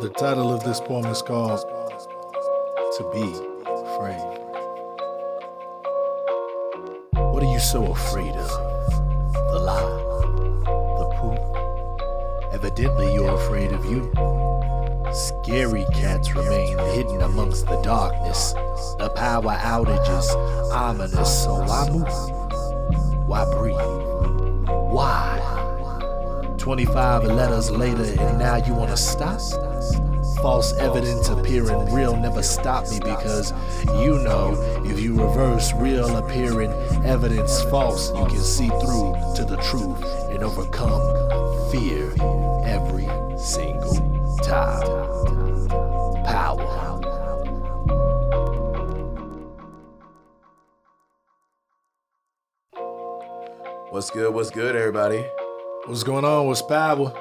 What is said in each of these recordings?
The title of this poem is called To Be Afraid. What are you so afraid of? The lie? The poop? Evidently, you're afraid of you. Scary cats remain hidden amongst the darkness. The power outages, ominous, so why move? Why breathe? Why? 25 letters later, and now you wanna stop? False evidence appearing real never stopped me because you know if you reverse real appearing evidence false, you can see through to the truth and overcome fear every single time. Power. What's good? What's good, everybody? What's going on? What's power?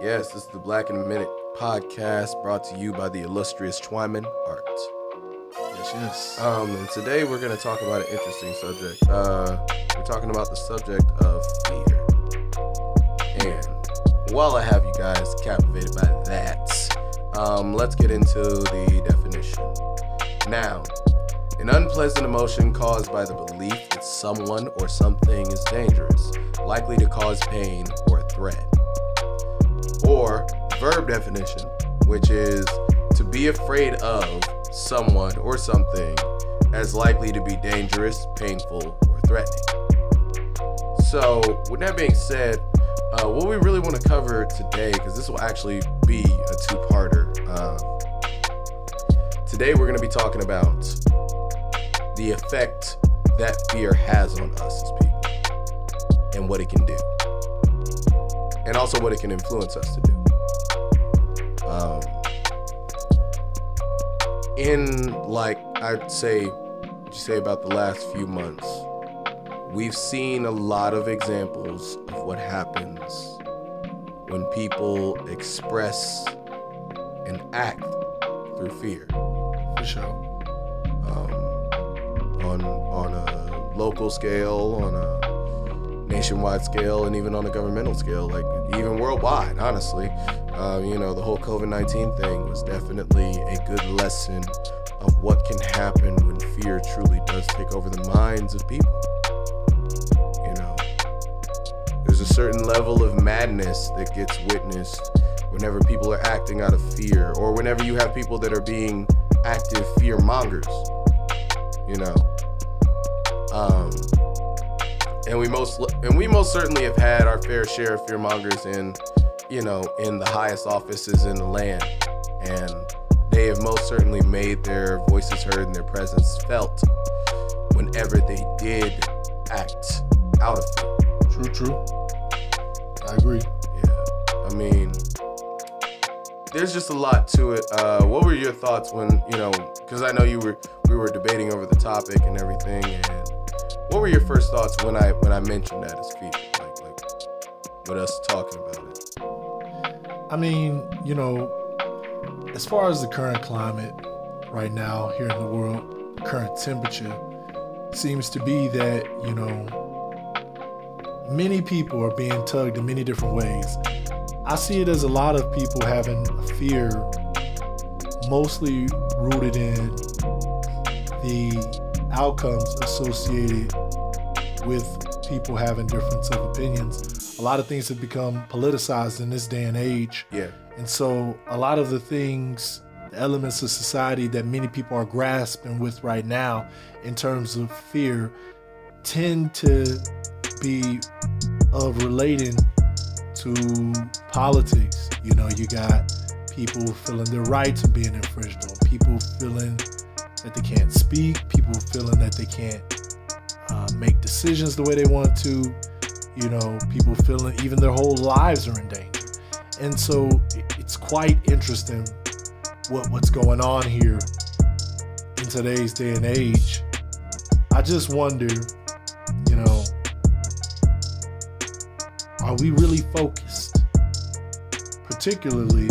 Yes, this is the Black in a Minute podcast brought to you by the illustrious Twyman Art. Yes, yes. Um, and today we're going to talk about an interesting subject. Uh, we're talking about the subject of fear. And while I have you guys captivated by that, um, let's get into the definition. Now, an unpleasant emotion caused by the belief that someone or something is dangerous, likely to cause pain or threat. Or verb definition, which is to be afraid of someone or something as likely to be dangerous, painful, or threatening. So, with that being said, uh, what we really want to cover today, because this will actually be a two parter, uh, today we're going to be talking about the effect that fear has on us as people and what it can do, and also what it can influence us to do. Um, in like I'd say, you say about the last few months, we've seen a lot of examples of what happens when people express and act through fear For sure. um, on on a local scale, on a nationwide scale, and even on a governmental scale, like even worldwide. Honestly, um, you know, the whole COVID nineteen thing was definitely a good lesson of what can happen when fear truly does take over the minds of people. You know, there's a certain level of madness that gets witnessed whenever people are acting out of fear, or whenever you have people that are being active fear mongers you know. Um, and we most and we most certainly have had our fair share of fear mongers in, you know, in the highest offices in the land, and they have most certainly made their voices heard and their presence felt whenever they did act out of it. True, true. I agree. Yeah, I mean, there's just a lot to it. Uh, what were your thoughts when you know? Because I know you were we were debating over the topic and everything. And what were your first thoughts when I when I mentioned that as fear? Like like with us talking about it. I mean, you know, as far as the current climate right now here in the world, current temperature seems to be that, you know, many people are being tugged in many different ways. I see it as a lot of people having a fear mostly rooted in the outcomes associated with people having difference of opinions. A lot of things have become politicized in this day and age. Yeah, And so a lot of the things, the elements of society that many people are grasping with right now in terms of fear tend to be of relating to politics. You know, you got people feeling their rights are being infringed on, people feeling that they can't speak, people feeling that they can't uh, make decisions the way they want to, you know, people feeling even their whole lives are in danger. And so it's quite interesting what what's going on here in today's day and age. I just wonder, you know, are we really focused? Particularly,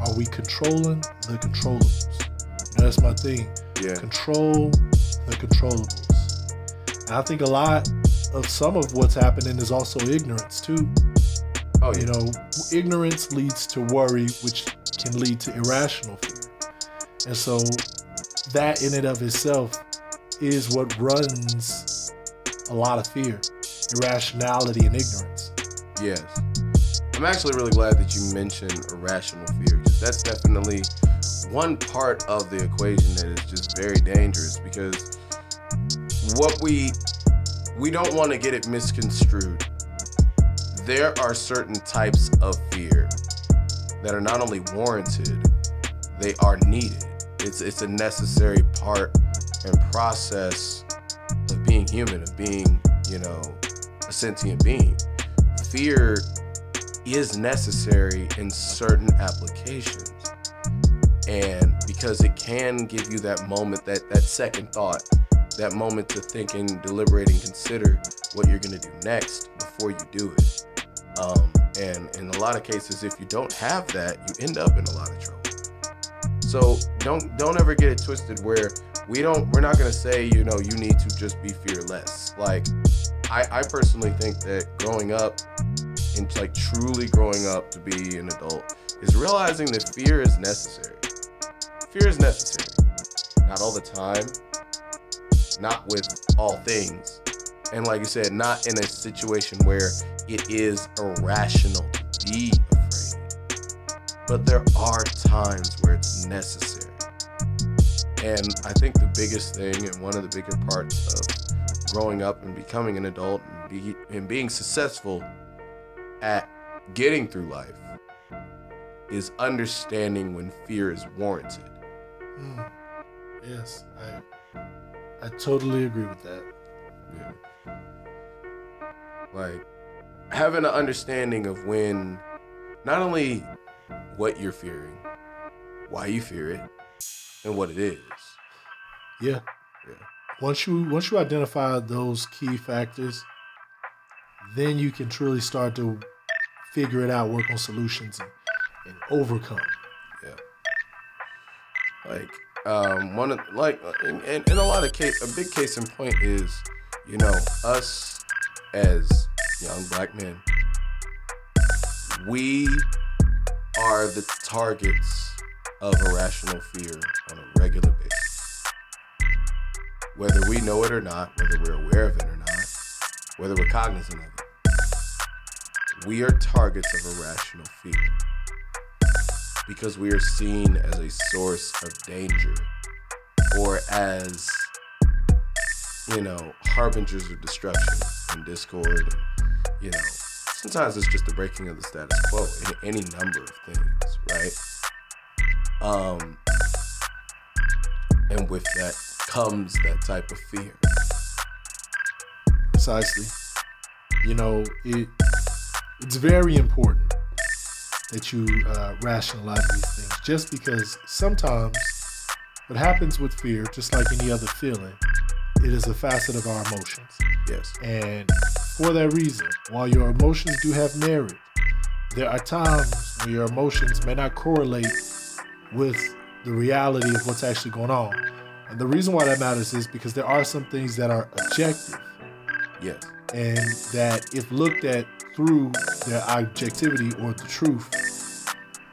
are we controlling the controllables? You know, that's my thing. yeah, Control the controllables. And I think a lot of some of what's happening is also ignorance too. oh You know, ignorance leads to worry, which can lead to irrational fear. And so that in and of itself is what runs a lot of fear, irrationality and ignorance. Yes. I'm actually really glad that you mentioned irrational fear because that's definitely one part of the equation that is just very dangerous because what we we don't want to get it misconstrued. There are certain types of fear that are not only warranted, they are needed. It's it's a necessary part and process of being human, of being, you know, a sentient being. Fear is necessary in certain applications. And because it can give you that moment, that that second thought, that moment to think and deliberate and consider what you're gonna do next before you do it. Um, and in a lot of cases, if you don't have that, you end up in a lot of trouble. So don't don't ever get it twisted where we don't we're not gonna say, you know, you need to just be fearless. Like I, I personally think that growing up and like truly growing up to be an adult is realizing that fear is necessary. Fear is necessary. Not all the time, not with all things. And like you said, not in a situation where it is irrational to be afraid. But there are times where it's necessary. And I think the biggest thing and one of the bigger parts of growing up and becoming an adult and, be, and being successful at getting through life is understanding when fear is warranted. Mm. Yes, I I totally agree with that. Yeah. Like having an understanding of when not only what you're fearing, why you fear it, and what it is. Yeah. Yeah. Once you once you identify those key factors, then you can truly start to figure it out, work on solutions, and, and overcome. Yeah. Like um, one of like in, in, in a lot of case, a big case in point is, you know, us as young black men, we are the targets of irrational fear on a regular basis. Whether we know it or not, whether we're aware of it or not, whether we're cognizant of it, we are targets of irrational fear because we are seen as a source of danger or as, you know, harbingers of destruction and discord. You know, sometimes it's just the breaking of the status quo in any number of things, right? Um, and with that comes that type of fear. Precisely. You know, it it's very important that you uh, rationalize these things just because sometimes what happens with fear, just like any other feeling, it is a facet of our emotions. Yes. And for that reason, while your emotions do have merit, there are times when your emotions may not correlate with the reality of what's actually going on. And the reason why that matters is because there are some things that are objective Yes. and that if looked at through their objectivity or the truth,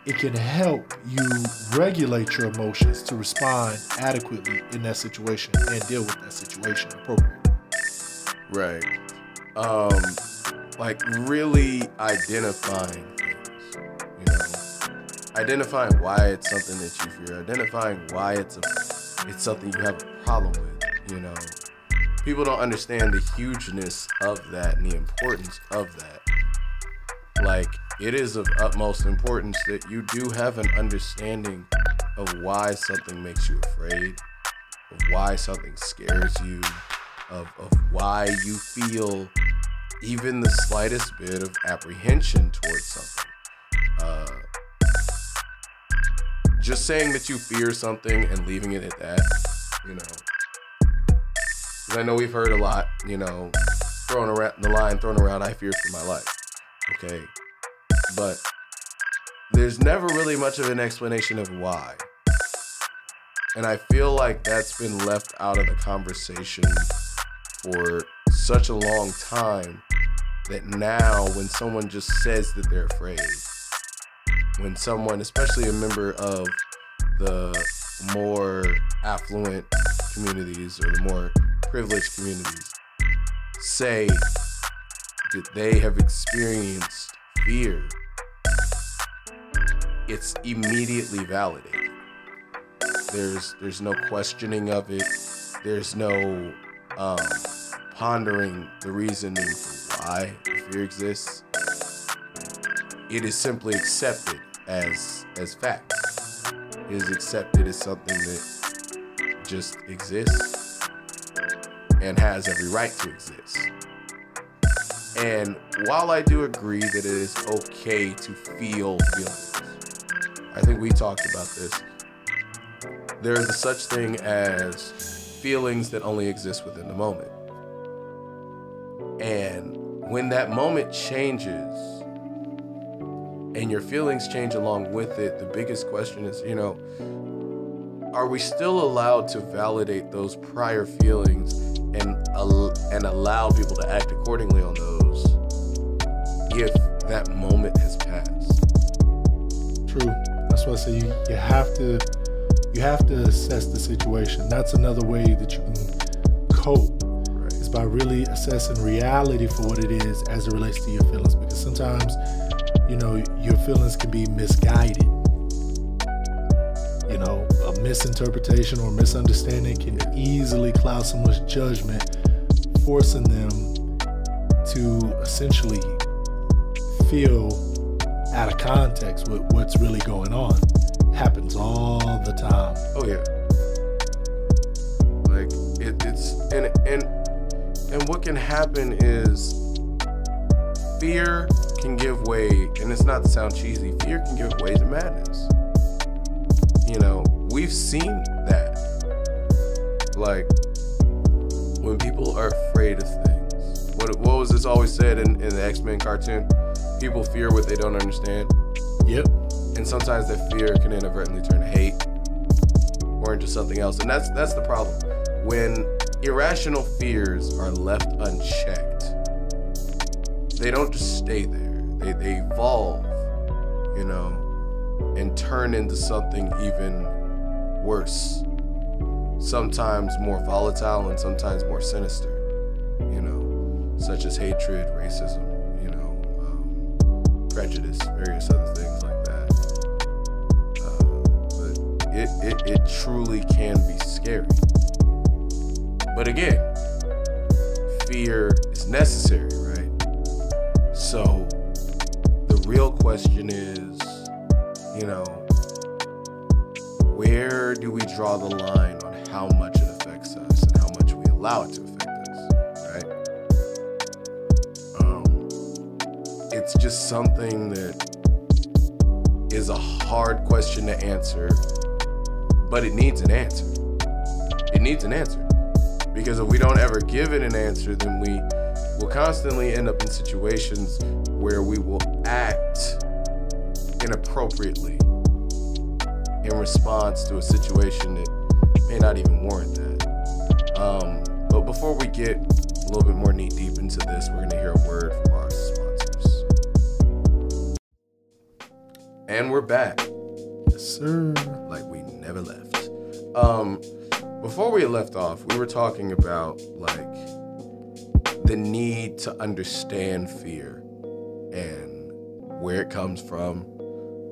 it can help you regulate your emotions to respond adequately in that situation and deal with that situation appropriately. Right. Um, like really identifying things, you know, identifying why it's something that you fear, identifying why it's a, it's something you have a problem with, you know. People don't understand the hugeness of that and the importance of that. Like, it is of utmost importance that you do have an understanding of why something makes you afraid, of why something scares you, of, of why you feel even the slightest bit of apprehension towards something. Uh, just saying that you fear something and leaving it at that, you know. I know we've heard a lot, you know, throwing around the line thrown around, I fear for my life. Okay. But there's never really much of an explanation of why. And I feel like that's been left out of the conversation for such a long time that now when someone just says that they're afraid, when someone, especially a member of the more affluent communities or the more privileged communities, say that they have experienced fear, it's immediately validated. There's there's no questioning of it. There's no um, pondering the reasoning for why fear exists. It is simply accepted as as fact. It is accepted as something that just exists and has every right to exist. And while I do agree that it is okay to feel feelings, I think we talked about this. There is a such thing as feelings that only exist within the moment. And when that moment changes and your feelings change along with it, the biggest question is, you know, are we still allowed to validate those prior feelings and and allow people to act accordingly on those if that moment has passed? True. That's why I say you, you have to you have to assess the situation. That's another way that you can cope right. is by really assessing reality for what it is as it relates to your feelings. Because sometimes, you know, your feelings can be misguided. You know, a misinterpretation or misunderstanding can easily cloud someone's judgment, forcing them to essentially feel out of context with what's really going on happens all the time. Oh yeah. Like it, it's and and and what can happen is fear can give way, and it's not to sound cheesy. Fear can give way to madness. You know, we've seen that. Like when people are afraid of things. What what was this always said in, in the X Men cartoon? People fear what they don't understand. Yep and sometimes that fear can inadvertently turn to hate or into something else. And that's that's the problem. When irrational fears are left unchecked, they don't just stay there. They they evolve, you know, and turn into something even worse. Sometimes more volatile and sometimes more sinister, you know, such as hatred, racism, you know, um, prejudice, various other things like that. Uh, but it, it, it truly can be scary. But again, fear is necessary, right? So the real question is, you know, where do we draw the line on how much it affects us and how much we allow it to it's just something that is a hard question to answer but it needs an answer. It needs an answer. Because if we don't ever give it an answer, then we will constantly end up in situations where we will act inappropriately in response to a situation that may not even warrant that. Um, but before we get a little bit more knee deep into this, we're going to hear a word And we're back. Yes, sir. Like we never left. Um, before we left off, we were talking about like the need to understand fear and where it comes from,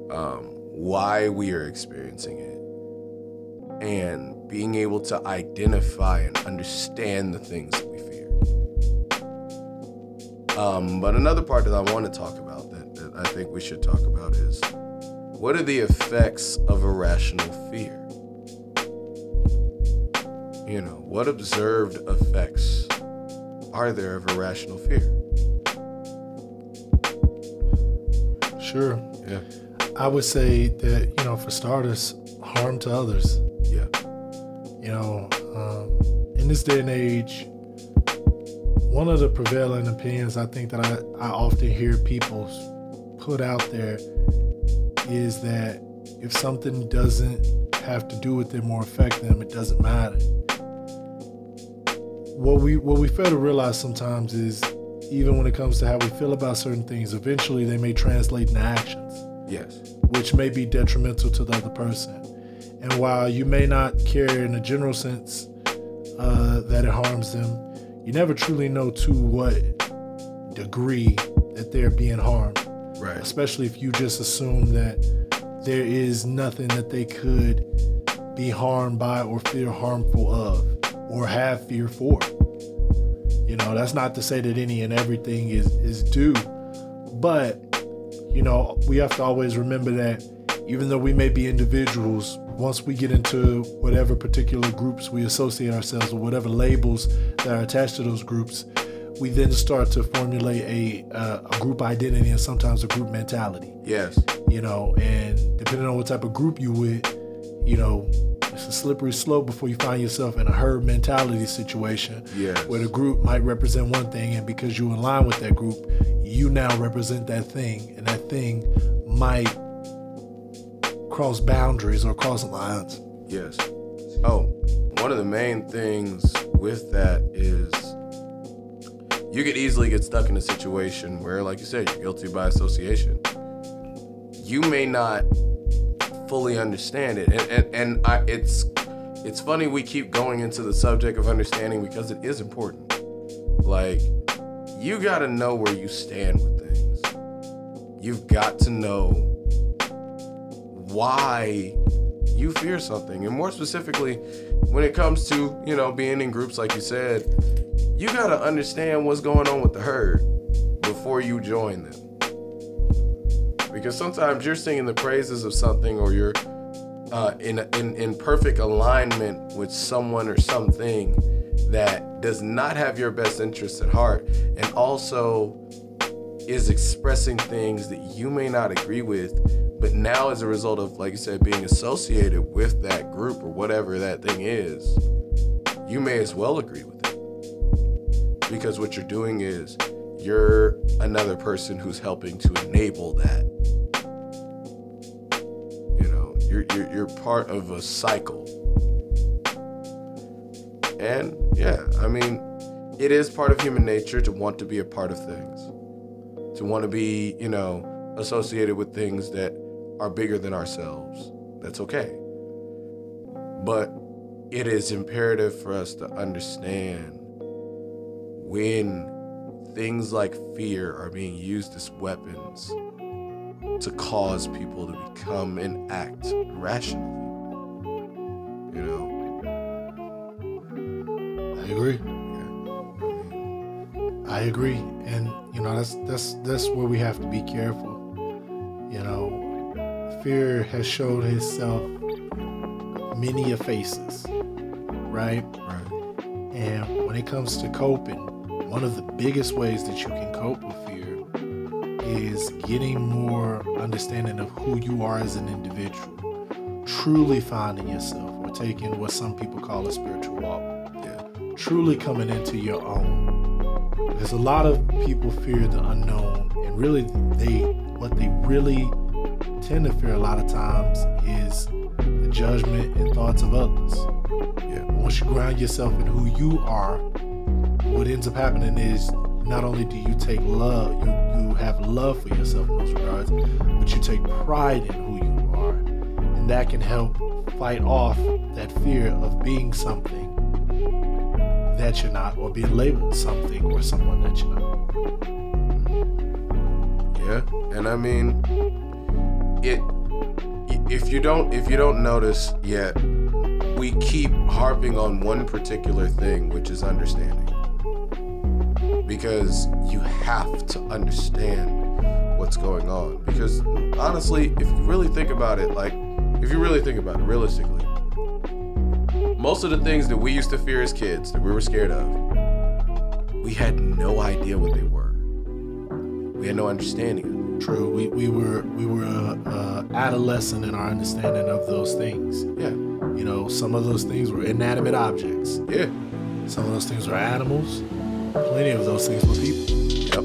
um, why we are experiencing it, and being able to identify and understand the things that we fear. Um, but another part that I want to talk about that, that I think we should talk about is what are the effects of irrational fear? You know, what observed effects are there of irrational fear? Sure. Yeah. I would say that, you know, for starters, harm to others. Yeah. You know, um, in this day and age, one of the prevailing opinions I think that I, I often hear people put out there is that if something doesn't have to do with them or affect them, it doesn't matter. What we what we fail to realize sometimes is even when it comes to how we feel about certain things, eventually they may translate into actions. Yes. which may be detrimental to the other person. And while you may not care in a general sense uh, that it harms them, you never truly know to what degree that they're being harmed. Right. Especially if you just assume that there is nothing that they could be harmed by or feel harmful of or have fear for. You know, that's not to say that any and everything is is due, but you know, we have to always remember that even though we may be individuals, once we get into whatever particular groups we associate ourselves with, whatever labels that are attached to those groups, we then start to formulate a uh, a group identity and sometimes a group mentality. Yes. You know, and depending on what type of group you with, you know, it's a slippery slope before you find yourself in a herd mentality situation Yes. where the group might represent one thing and because you align with that group you now represent that thing and that thing might cross boundaries or cross lines Yes. Oh, one of the main things with that is you could easily get stuck in a situation where, like you said, you're guilty by association. You may not fully understand it, and and, and I, it's it's funny we keep going into the subject of understanding because it is important. Like you got to know where you stand with things. You've got to know why you fear something. And more specifically, when it comes to, you know, being in groups like you said, you got to understand what's going on with the herd before you join them. Because sometimes you're singing the praises of something or you're uh, in, in, in perfect alignment with someone or something that does not have your best interests at heart and also is expressing things that you may not agree with but now as a result of like you said being associated with that group or whatever that thing is you may as well agree with it because what you're doing is you're another person who's helping to enable that. You know you're you're, you're part of a cycle. And yeah i mean it is part of human nature to want to be a part of things to want to be you know associated with things that are bigger than ourselves. That's okay. But it is imperative for us to understand when things like fear are being used as weapons to cause people to become and act irrationally you know? I agree. Yeah. i agree. And you know that's that's that's where we have to be careful. You know fear has showed itself many a faces right? Right. And when it comes to coping, one of the biggest ways that you can cope with fear is getting more understanding of who you are as an individual, truly finding yourself, or taking what some people call a spiritual walk, yeah. Truly coming into your own. Because a lot of people fear the unknown, and really, they what they really tend to fear a lot of times is the judgment and thoughts of others. Yeah. Once you ground yourself in who you are, what ends up happening is not only do you take love, you, you have love for yourself in those regards, but you take pride in who you are. And that can help fight off that fear of being something that you're not, or being labeled something or someone that you're not. Yeah, and I mean, it. If you don't, if you don't notice yet, we keep harping on one particular thing, which is understanding. Because you have to understand what's going on. Because honestly, if you really think about it, like, if you really think about it realistically, most of the things that we used to fear as kids, that we were scared of, we had no idea what they were. We had no understanding. True, we, we were we were uh, uh, adolescent in our understanding of those things. Yeah, You know, some of those things were inanimate objects. yeah, Some of those things were animals. Plenty of those things were people. yep.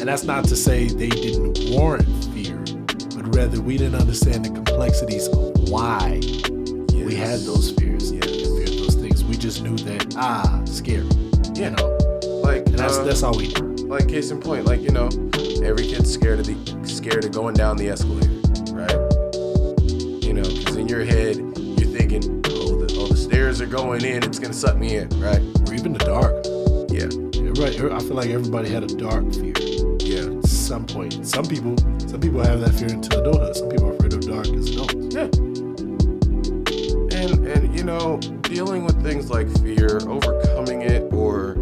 And that's not to say they didn't warrant fear, but rather we didn't understand the complexities of why we had those fears and Yes. feared those things. We just knew that ah, scary. Yeah. You know, Like and that's uh, that's all we knew. like case in point, like you know, every kid's scared of the scared of going down the escalator, right? You know, because in your head, you're thinking, oh, the, oh, the stairs are going in. It's gonna suck me in, right? Or even the dark. Yeah, Everybody, I feel like everybody had a dark fear yeah, at some point. Some people, some people have that fear until adulthood. Some people are afraid of dark as adults. yeah. And and you know, dealing with things like fear, overcoming it, or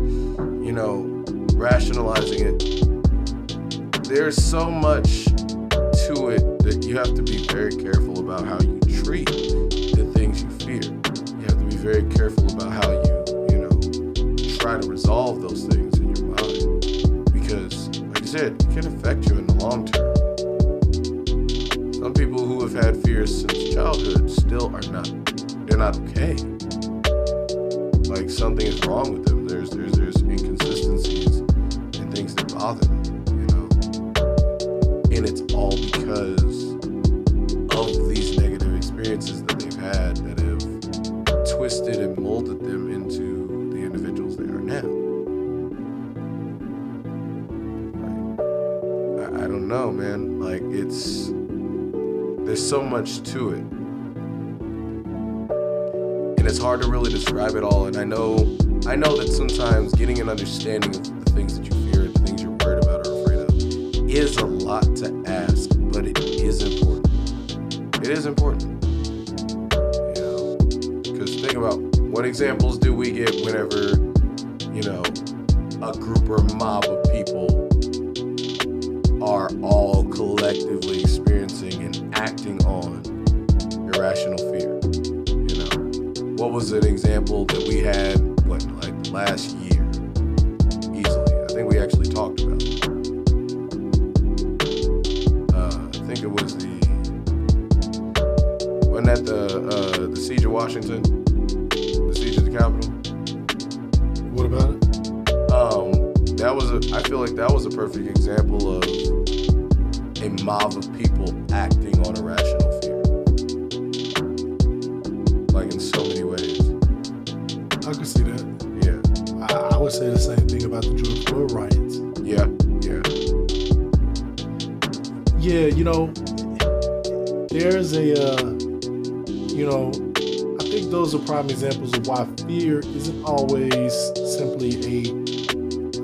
you know, rationalizing it. There's so much to it that you have to be very careful about how you treat the things you fear. You have to be very careful about how you, try to resolve those things in your mind. Because, like I said, it can affect you in the long term. Some people who have had fears since childhood still are not, they're not okay. Like something is wrong with them. There's, there's, there's inconsistencies and things that bother them, you know? And it's all because so much to it. And it's hard to really describe it all. And I know. I know that sometimes getting an understanding of the things that you fear and the things you're worried about or afraid of is a lot to ask, but it is important. It is important. You know, because think about what examples do we get whenever, you know, a group or mob of people are all collectively experiencing and acting on irrational fear. You know, what was an example that we had, what, like last year? Easily. I think we actually talked about it. Uh, I think it was the, wasn't that the, uh, the siege of Washington? The siege of the Capitol? What about it? Um, that was a. I feel like that was a perfect example of mob of people acting on irrational fear, like in so many ways. I can see that. Yeah, I, I would say the same thing about the George Floyd riots. yeah, yeah, Yeah, you know, there's a, uh, you know, I think those are prime examples of why fear isn't always simply a,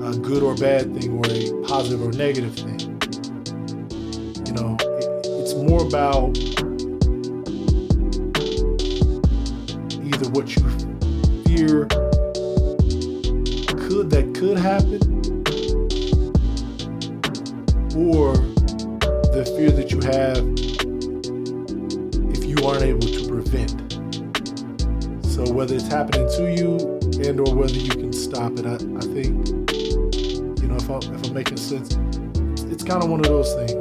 a good or bad thing or a positive or negative thing. About either what you fear could that could happen or the fear that you have if you aren't able to prevent. So whether it's happening to you and or whether you can stop it, I, I think, you know, if I'm, if I'm making sense, it's kind of one of those things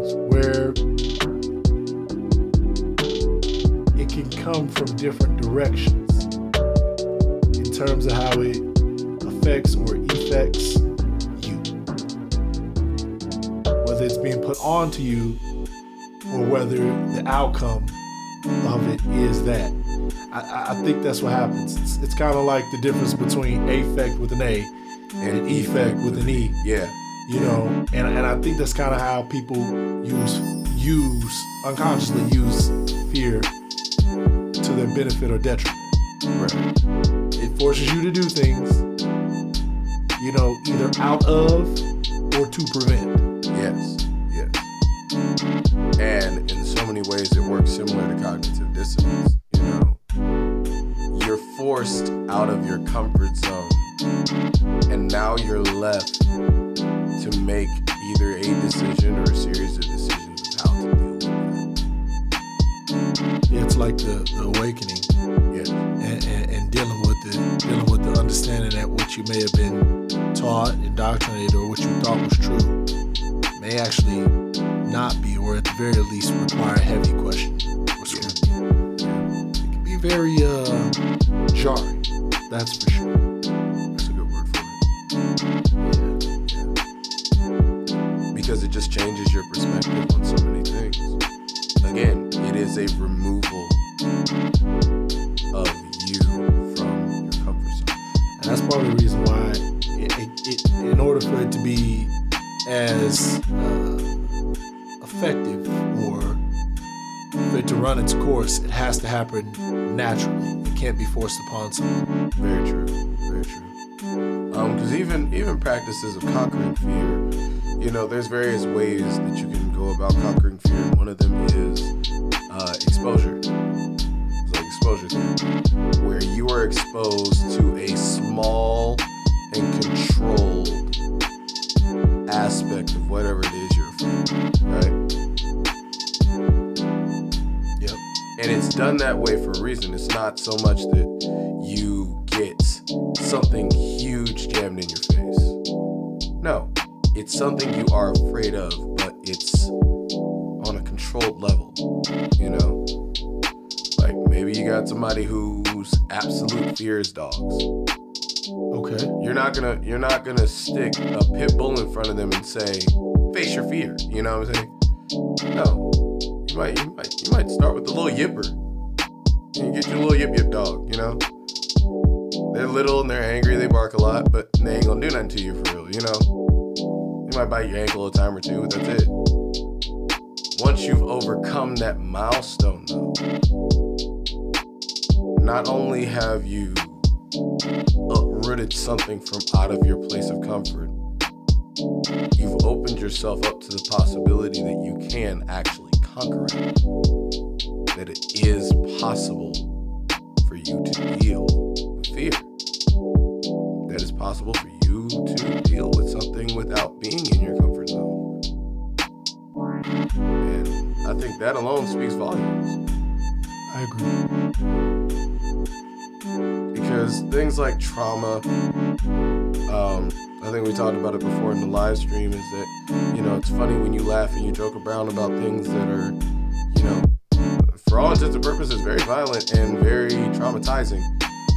whether it's being put onto you or whether the outcome of it is that. I- I, I think that's what happens. It's, it's kind of like the difference between affect with an A and an effect with an E. yeah, You know, and, and I think that's kind of how people use use unconsciously use fear to their benefit or detriment. right, It forces you to do things, you know, either out of or to prevent. Yes, yes. And in so many ways, it works similar to cognitive dissonance. You know, you're forced out of your comfort zone, and now you're left to make either a decision or a series of decisions of how to deal with that. It's like the, the awakening Yes, and, and, and dealing with the dealing with the understanding that what you may have been taught, indoctrinated, or what you thought was true very least require a heavy question or scrutiny. It can be very uh, jarring, that's for sure. that's a good word for it. Yeah. because it just changes your perspective on so many things. Again, it is a removal happen naturally. It can't be forced upon someone. Very true. Very true. Um, because even even practices of conquering fear, you know, there's various ways that you can go about conquering fear. One of them is uh, exposure. Exposure where you are exposed to a small and controlled aspect of whatever And it's done that way for a reason. It's not so much that you get something huge jammed in your face. No, it's something you are afraid of, but it's on a controlled level. You know? Like maybe you got somebody whose absolute fear is dogs. Okay. You're not gonna you're not gonna stick a pit bull in front of them and say, face your fear. You know what I'm saying? No. You might you might you might start with the little yipper. You get your little yip yip dog, you know? They're little and they're angry, they bark a lot, but they ain't gonna do nothing to you for real, you know? You might bite your ankle a time or two, but that's it. Once you've overcome that milestone though, not only have you uprooted something from out of your place of comfort, you've opened yourself up to the possibility that you can actually conquer it. That it is possible for you to deal with fear. That it's possible for you to deal with something without being in your comfort zone. And I think that alone speaks volumes. I agree. because things like trauma um, i think we talked about it before in the live stream is that you know it's funny when you laugh and you joke around about things that are you know for all intents and purposes very violent and very traumatizing.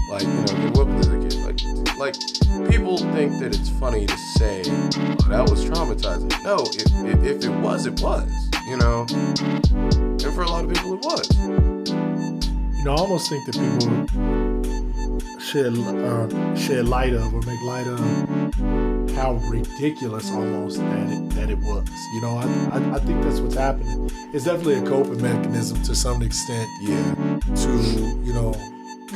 Like you know whooped as a kid like like people think that it's funny to say oh, that was traumatizing. No if, if, if it was it was you know? And for a lot of people it was. You know, I almost think that people shed uh, shed light of or make light of how ridiculous almost that it that it was. You know, I, I I think that's what's happening. It's definitely a coping mechanism to some extent yeah to you know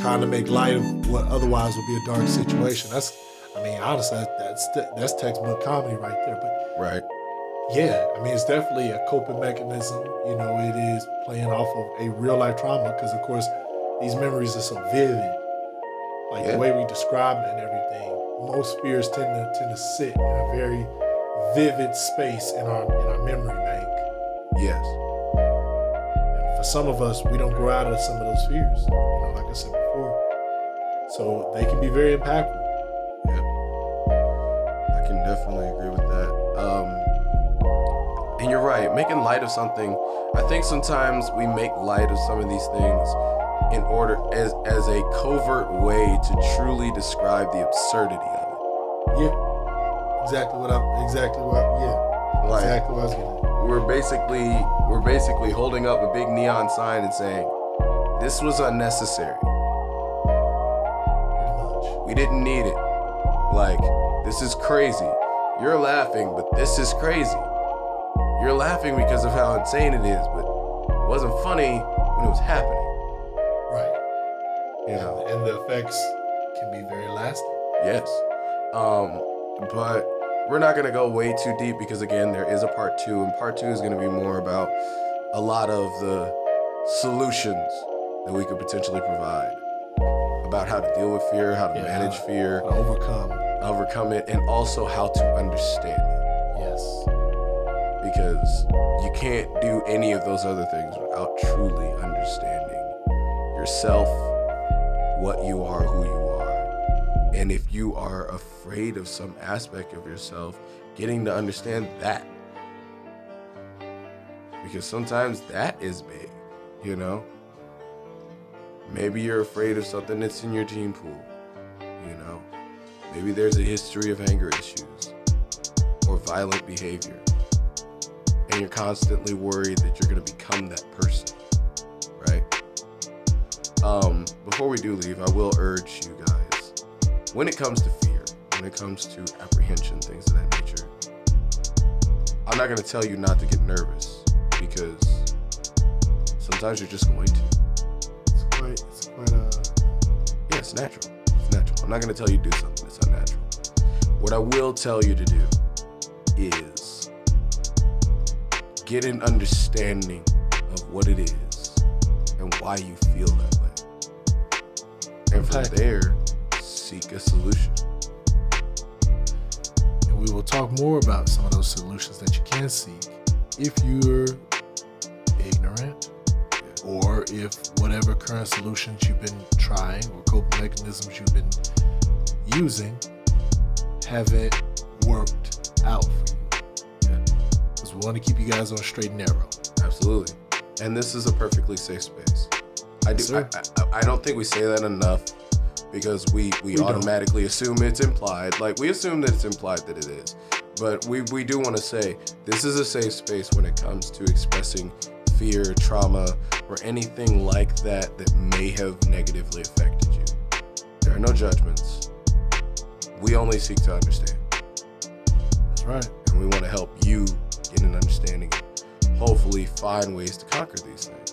kind of make light of what otherwise would be a dark situation. That's I mean, honestly, that, that's that's textbook comedy right there. But right yeah, I mean, it's definitely a coping mechanism. You know, it is playing off of a real life trauma because, of course, these memories are so vivid. Like Yeah. the way we describe it and everything. Most fears tend to tend to sit in a very vivid space in our in our memory bank. yes And for some of us, we don't grow out of some of those fears. You know, like I said before. So they can be very impactful. Yeah. I can definitely agree with that. Um, and you're right, making light of something. I think sometimes we make light of some of these things in order as as a covert way to truly describe the absurdity of it. Yeah. Exactly what I exactly what yeah. Like exactly what I was getting we're basically we're basically holding up a big neon sign and saying this was unnecessary. Pretty much. We didn't need it. Like, this is crazy. You're laughing, but this is crazy. You're laughing because of how insane it is, but it wasn't funny when it was happening. You know? And, the effects can be very lasting. Yes. Um, but we're not gonna go way too deep because again, there is a part two, and part two is gonna be more about a lot of the solutions that we could potentially provide about how to deal with fear, how to Yeah, manage how- fear, To overcome. overcome it, and also how to understand it. Yes. because you can't do any of those other things without truly understanding yourself, what you are, who you are. And if you are afraid of some aspect of yourself, getting to understand that. Because sometimes that is big, you know? Maybe you're afraid of something that's in your gene pool, you know? Maybe there's a history of anger issues or violent behavior and you're constantly worried that you're to become that person um before we do leave i will urge you guys when it comes to fear when it comes to apprehension things of that nature i'm not going to tell you not to get nervous because Sometimes you're just going to. It's quite, it's quite uh, Yeah, it's natural. It's natural. I'm not gonna tell you to do something that's unnatural. What I will tell you to do is get an understanding of what it is and why you feel that. And from there, seek a solution. and we will talk more about some of those solutions that you can seek if you're ignorant or if whatever current solutions you've been trying or coping mechanisms you've been using haven't worked out for you. Because we want to keep you guys on a straight and narrow. Absolutely. And this is a perfectly safe space. I do. I. I, I don't think we say that enough because we we, We don't. automatically assume it's implied. Like we assume that it's implied that it is, but we we do want to say this is a safe space when it comes to expressing fear, trauma, or anything like that that may have negatively affected you. There are no judgments. We only seek to understand That's right. and we want to help you get an understanding hopefully find ways to conquer these things.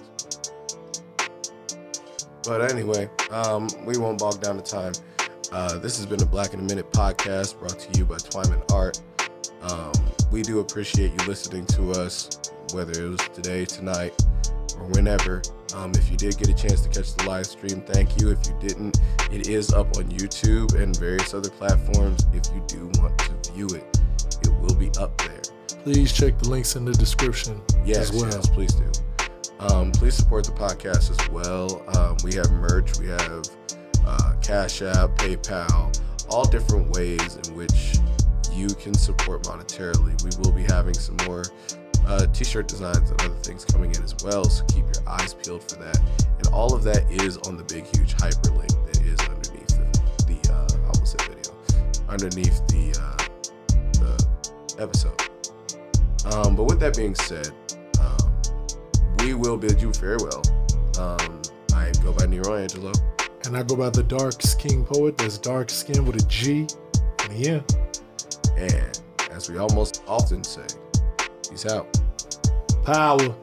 But anyway, um, we won't bog down the time. Uh, this has been a Black in a Minute podcast brought to you by Twyman Art. Um, we do appreciate you listening to us, whether it was today, tonight, or whenever. Um, if you did get a chance to catch the live stream, thank you. If you didn't, it is up on YouTube and various other platforms. If you do want to view it, it will be up there. Please check the links in the description Yes, as well. yes, please do. Um, please support the podcast as well. Um, we have merch, we have uh, Cash App, PayPal, all different ways in which you can support monetarily. We will be having some more uh, t-shirt designs and other things coming in as well, so keep your eyes peeled for that. And all of that is on the big, huge hyperlink that is underneath the, the uh, I video, underneath the uh, the episode. Um, but with that being said, we will bid you farewell. Um, I go by Nero Angelo. And I go by the DarksKing Poet. That's dark skin with a G and a N. And as we almost often say, peace out. Power.